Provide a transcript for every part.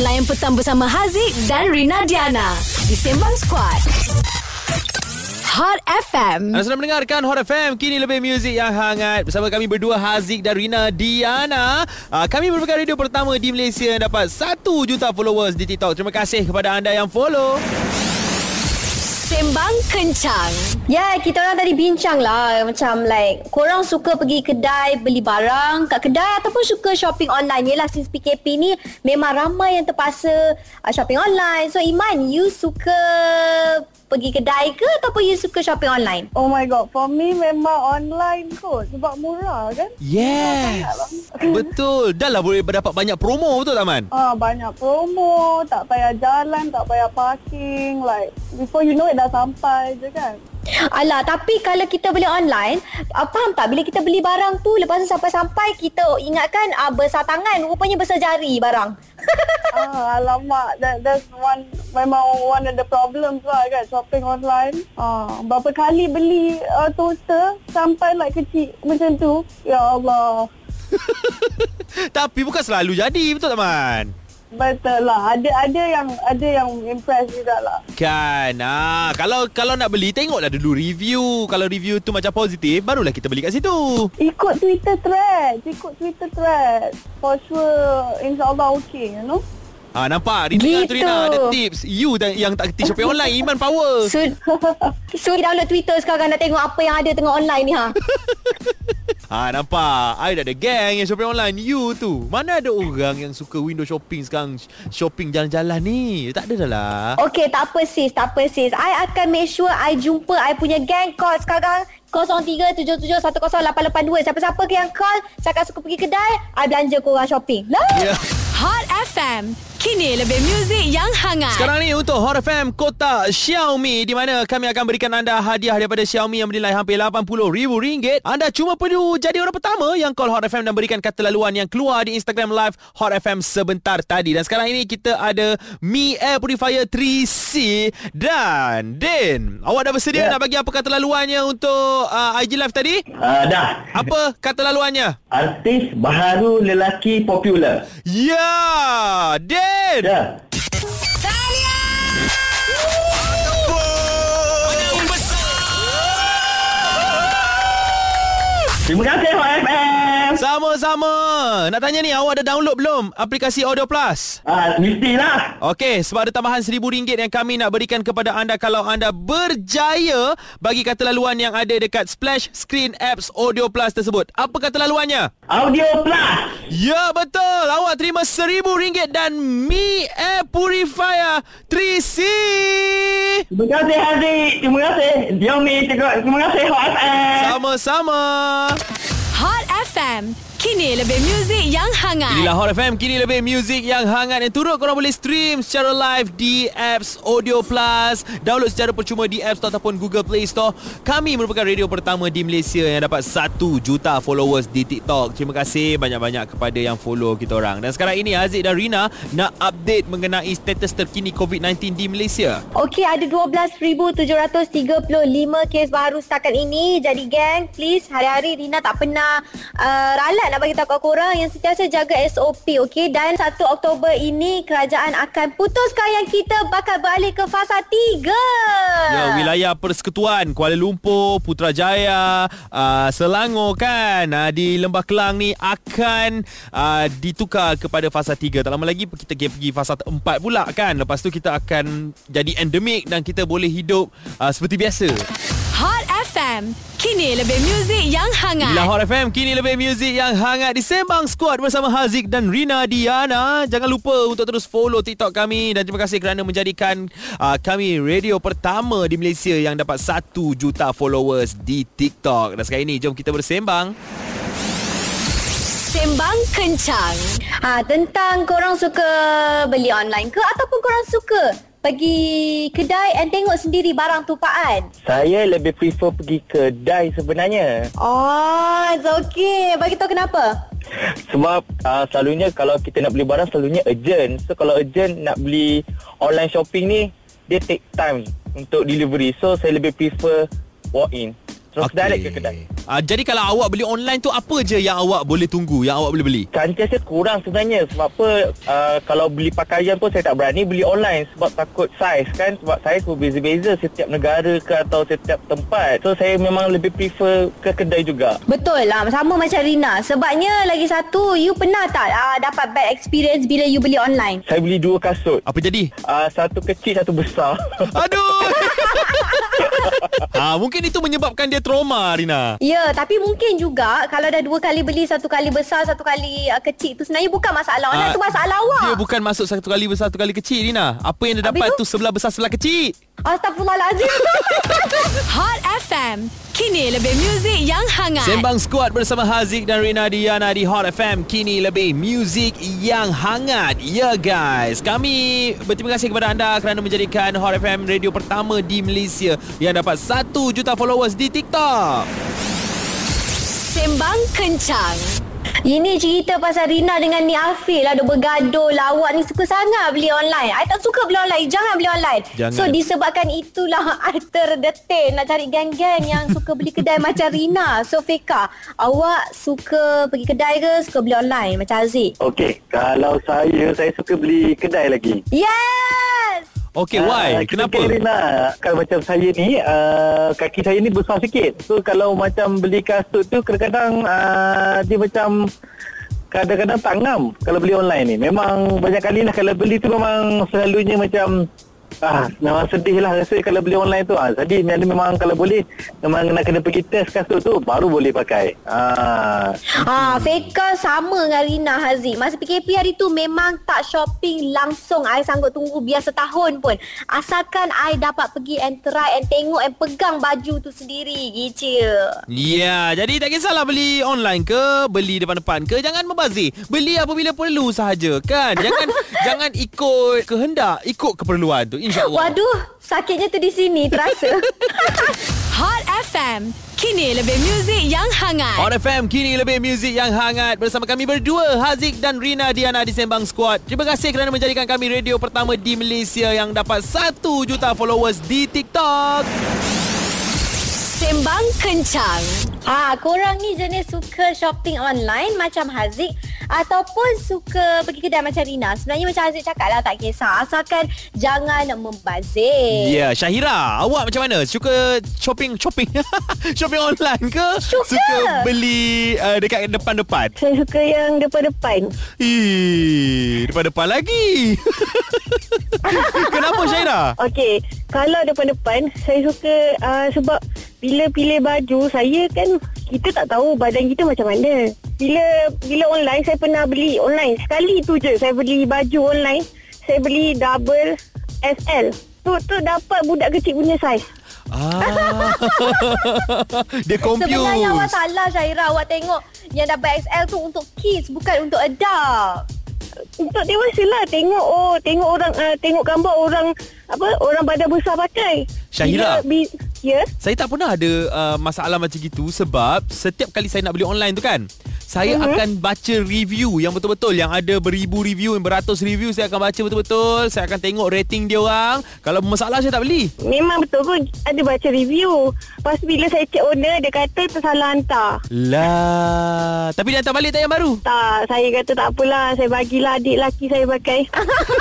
Layan petang bersama Haziq dan Rina Diana di Sembang Squad. Hot FM. Anda sedang mendengarkan Hot FM Kini lebih muzik yang hangat. Bersama kami berdua Haziq dan Rina Diana. Uh, Kami merupakan radio pertama di Malaysia. Yang dapat 1 juta followers di TikTok. Terima kasih kepada anda yang follow Sembang Kencang. Ya, kita orang tadi bincang lah Macam like Korang suka pergi kedai Beli barang kat kedai Ataupun suka shopping online Yelah since PKP ni Memang ramai yang terpaksa uh, Shopping online So Iman You suka Pergi kedai ke Ataupun you suka shopping online? Oh my god, for me memang online kot sebab murah kan. Yes Betul Dah lah boleh dapat banyak promo Betul tak Man? Ah banyak promo, tak payah jalan, tak payah parking, like before you know it dah sampai je kan. Alah, tapi kalau kita beli online, uh, faham tak? Bila kita beli barang tu, lepas tu sampai-sampai kita ingatkan uh, besar tangan, rupanya besar jari barang. ah alamak, that that's one memang one of the problems lah kan shopping online. Ah berapa kali beli uh, toaster sampai like kecil macam tu. Ya Allah. Tapi bukan selalu jadi Betul tak Man? Betul lah. Ada ada yang ada yang impress juga lah. Kan ah, Kalau kalau nak beli Tengoklah dulu review Kalau review tu macam positif Barulah kita beli kat situ Ikut Twitter thread, ikut Twitter thread. For sure insyaAllah okay, you know. Ah nampak Rina tu Gitu. Rina ada tips You dan- yang tak kerti shopping online Iman power So, so download Twitter sekarang nak tengok apa yang ada tengok online ni ha. Ha nampak I dah ada gang yang shopping online You tu Mana ada orang yang suka window shopping sekarang Shopping jalan-jalan ni Tak ada dah lah Okay, tak apa sis, tak apa sis. I akan make sure I jumpa I punya gang call sekarang 0377108882. Siapa-siapa ke yang call, cakap suka pergi kedai, I belanja korang shopping. Lah. Ya. Hot FM. Kini lebih muzik yang hangat. Sekarang ni untuk Hot FM kotak Xiaomi di mana kami akan berikan anda hadiah daripada Xiaomi yang bernilai hampir RM80,000. Anda cuma perlu jadi orang pertama yang call Hot FM dan berikan kata laluan yang keluar di Instagram Live Hot FM sebentar tadi. Dan sekarang ini kita ada Mi Air Purifier 3C dan Din. Awak dah bersedia Ya. nak bagi apa kata laluannya untuk uh, IG Live tadi? Uh, dah. Apa kata laluannya? Artis baharu lelaki popular. Ya, Din. Dah. Terima kasih FM. Sama-sama. Nak tanya ni, awak dah download belum aplikasi Audio Plus? Ah, mestilah. Okey, sebab ada tambahan RM1,000 yang kami nak berikan kepada anda kalau anda berjaya bagi kata laluan yang ada dekat splash screen apps Audio Plus tersebut. Apa kata laluannya? Audio Plus. Ya, betul. Awak terima RM1,000 dan Mi Air Purifier 3C. Terima kasih Haziq. Terima kasih Xiaomi. Terima terima kasih Hot FM. Sama-sama. Hot FM. Kini lebih muzik yang hangat. Inilah Hot FM Kini lebih muzik yang hangat. Yang turut korang boleh stream secara live Di apps Audio Plus. Download secara percuma di App Store Ataupun Google Play Store. Kami merupakan radio pertama di Malaysia Yang dapat 1 juta followers di TikTok. Terima kasih banyak-banyak kepada yang follow kita orang. Dan sekarang ini Aziz dan Rina Nak update mengenai status terkini COVID-19 di Malaysia. Okey, ada 12,735 kes baru setakat ini. Jadi geng, please hari-hari Rina tak pernah uh, ralat nak bagi tahu kat korang yang sentiasa jaga SOP, okey? Dan 1 Oktober ini kerajaan akan putuskan yang kita bakal beralih ke fasa 3. Ya, wilayah Persekutuan Kuala Lumpur, Putrajaya, uh, Selangor kan uh, di Lembah Kelang ni akan uh, ditukar kepada fasa 3. Tak lama lagi kita pergi fasa 4 pula kan. Lepas tu kita akan jadi endemik dan kita boleh hidup uh, seperti biasa. FM. Kini lebih muzik yang hangat. Hot FM Kini lebih muzik yang hangat Di Sembang Squad bersama Haziq dan Rina Diana Jangan lupa untuk terus follow TikTok kami Dan terima kasih kerana menjadikan uh, kami radio pertama di Malaysia Yang dapat 1 juta followers di TikTok Dan sekarang ini jom kita bersembang Sembang Kencang. Ha, tentang korang suka beli online ke ataupun korang suka pergi kedai and tengok sendiri barang tupaan? Saya lebih prefer pergi kedai sebenarnya. Oh, it's okay. Bagi tahu kenapa? Sebab uh, selalunya kalau kita nak beli barang selalunya urgent. So kalau urgent nak beli online shopping ni dia take time untuk delivery. So saya lebih prefer walk in. Terus okay. direct ke kedai. Uh, jadi kalau awak beli online tu apa je yang awak boleh tunggu, yang awak boleh beli? Sentiasa kurang sebenarnya sebab apa uh, kalau beli pakaian pun saya tak berani beli online sebab takut saiz kan sebab saiz pun beza-beza setiap negara ke atau setiap tempat. So saya memang lebih prefer ke kedai juga. Betul lah Sama macam Rina Sebabnya lagi satu You pernah tak uh, Dapat bad experience Bila you beli online Saya beli dua kasut. Apa jadi? Uh, satu kecil, satu besar. Aduh. ha, mungkin itu menyebabkan dia trauma, Rina. Ya tapi mungkin juga Kalau dah dua kali beli Satu kali besar Satu kali uh, kecil tu Sebenarnya bukan masalah Ah, tu masalah awak Dia bukan masuk satu kali besar, satu kali kecil, Rina. Apa yang dia Habis dapat tu? tu sebelah besar, sebelah kecil. Astagfirullahaladzim Hot FM. Kini lebih muzik yang hangat. Sembang Squad bersama Haziq dan Rina Diana di Hot FM Kini lebih muzik yang hangat Ya guys Kami berterima kasih kepada anda Kerana menjadikan Hot FM radio pertama di Malaysia Yang dapat 1 juta followers di TikTok Sembang kencang. Ini cerita pasal Rina dengan Ni Afil lah. Dia bergaduh lah Awak ni suka sangat beli online. I tak suka beli online. Jangan beli online. Jangan. So disebabkan itulah I terdetik Nak cari geng-geng Yang suka beli kedai macam Rina. So Feka Awak suka pergi kedai ke Suka beli online? Macam Aziz. Okey, kalau saya, saya suka beli kedai lagi. Yes Okay why? Ah, Kenapa? Kenapa Rina? Kalau macam saya ni, uh, kaki saya ni besar sikit. So kalau macam beli kasut tu kadang-kadang uh, dia macam kadang-kadang tak ngam kalau beli online ni. Memang banyak kali lah kalau beli tu memang selalunya macam Ah, memang sedih lah rasa kalau beli online tu. Ah, jadi jadi memang kalau boleh memang nak kena pergi test kasut tu baru boleh pakai. Ah, Ah, Feka sama dengan Rina Haziq. Masa PKP hari tu memang tak shopping langsung. I sanggup tunggu biar setahun pun. Asalkan I dapat pergi and try and tengok and pegang baju tu sendiri. Gitu. Ya, jadi tak kisahlah beli online ke, beli depan-depan ke, jangan membazir. Beli apabila perlu sahaja, kan? Jangan jangan ikut kehendak, ikut keperluan tu. InsyaAllah. Waduh, sakitnya tu di sini terasa. Hot FM. Kini lebih muzik yang hangat. Hot FM kini lebih muzik yang hangat bersama kami berdua Haziq dan Rina Diana di Sembang Squad. Terima kasih kerana menjadikan kami radio pertama di Malaysia yang dapat 1 juta followers di TikTok. Sembang kencang. ha, korang ni jenis suka shopping online macam Haziq ataupun suka pergi kedai macam Rina. Sebenarnya macam Haziq cakap lah tak kisah. Asalkan jangan membazir. Ya, yeah, Syahira, awak macam mana? Suka shopping shopping shopping online ke? Suka. Suka beli uh, dekat depan-depan? Saya suka yang depan-depan. Ih, depan-depan lagi. Kenapa Syahira? Okey, kalau depan-depan saya suka uh, sebab bila pilih baju saya kan kita tak tahu badan kita macam mana. Bila bila online saya pernah beli online sekali tu je saya beli baju online. Saya beli double SL. Tu tu dapat budak kecil punya saiz. Ah. Dia confused. Sebenarnya awak salah Syaira Awak tengok Yang double XL tu untuk kids Bukan untuk adult Untuk dewasa lah tengok oh tengok orang uh, tengok gambar orang apa orang badan besar pakai. Syahira. Bila, bi, ya. Saya tak pernah ada uh, masalah macam gitu sebab setiap kali saya nak beli online tu kan saya uh-huh. akan baca review yang betul-betul yang ada beribu review yang beratus review saya akan baca betul-betul saya akan tengok rating dia orang kalau bermasalah saya tak beli Memang betul pun ada baca review. Lepas tu bila saya check order dia kata tersalah hantar. lah tapi dia hantar balik tak yang baru Tak, saya kata tak apalah. Saya bagilah adik laki saya pakai.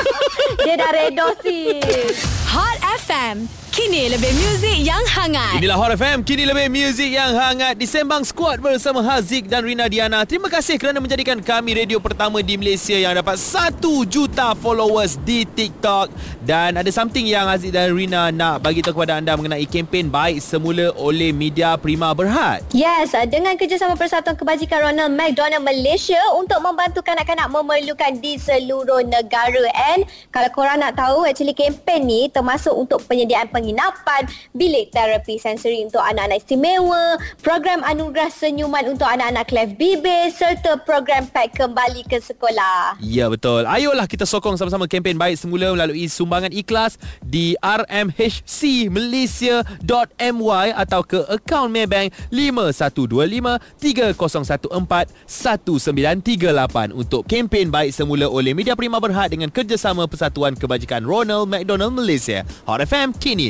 Dia dah redo sis Hot FM. Kini lebih muzik yang hangat. Inilah Hot FM Kini lebih muzik yang hangat Di Sembang Squad bersama Haziq dan Rina Diana Terima kasih kerana menjadikan kami radio pertama di Malaysia Yang dapat 1 juta followers di TikTok Dan ada something yang Haziq dan Rina nak bagi tahu kepada anda Mengenai kempen baik semula oleh media Prima Berhad Yes, uh, dengan kerjasama Persatuan Kebajikan Ronald McDonald Malaysia untuk membantu kanak-kanak memerlukan di seluruh negara. And kalau korang nak tahu, actually kempen ni termasuk untuk penyediaan penginapan, bilik terapi sensori untuk anak-anak istimewa, program anugerah senyuman untuk anak-anak cleft bibir serta program pack kembali ke sekolah. Ya betul Ayolah kita sokong sama-sama kempen baik semula Melalui sumbangan ikhlas Di rmhcmalaysia.my Atau ke akaun Maybank 5125-3014-1938 Untuk kempen baik semula oleh Media Prima Berhad Dengan kerjasama Persatuan Kebajikan Ronald McDonald Malaysia Hot FM kini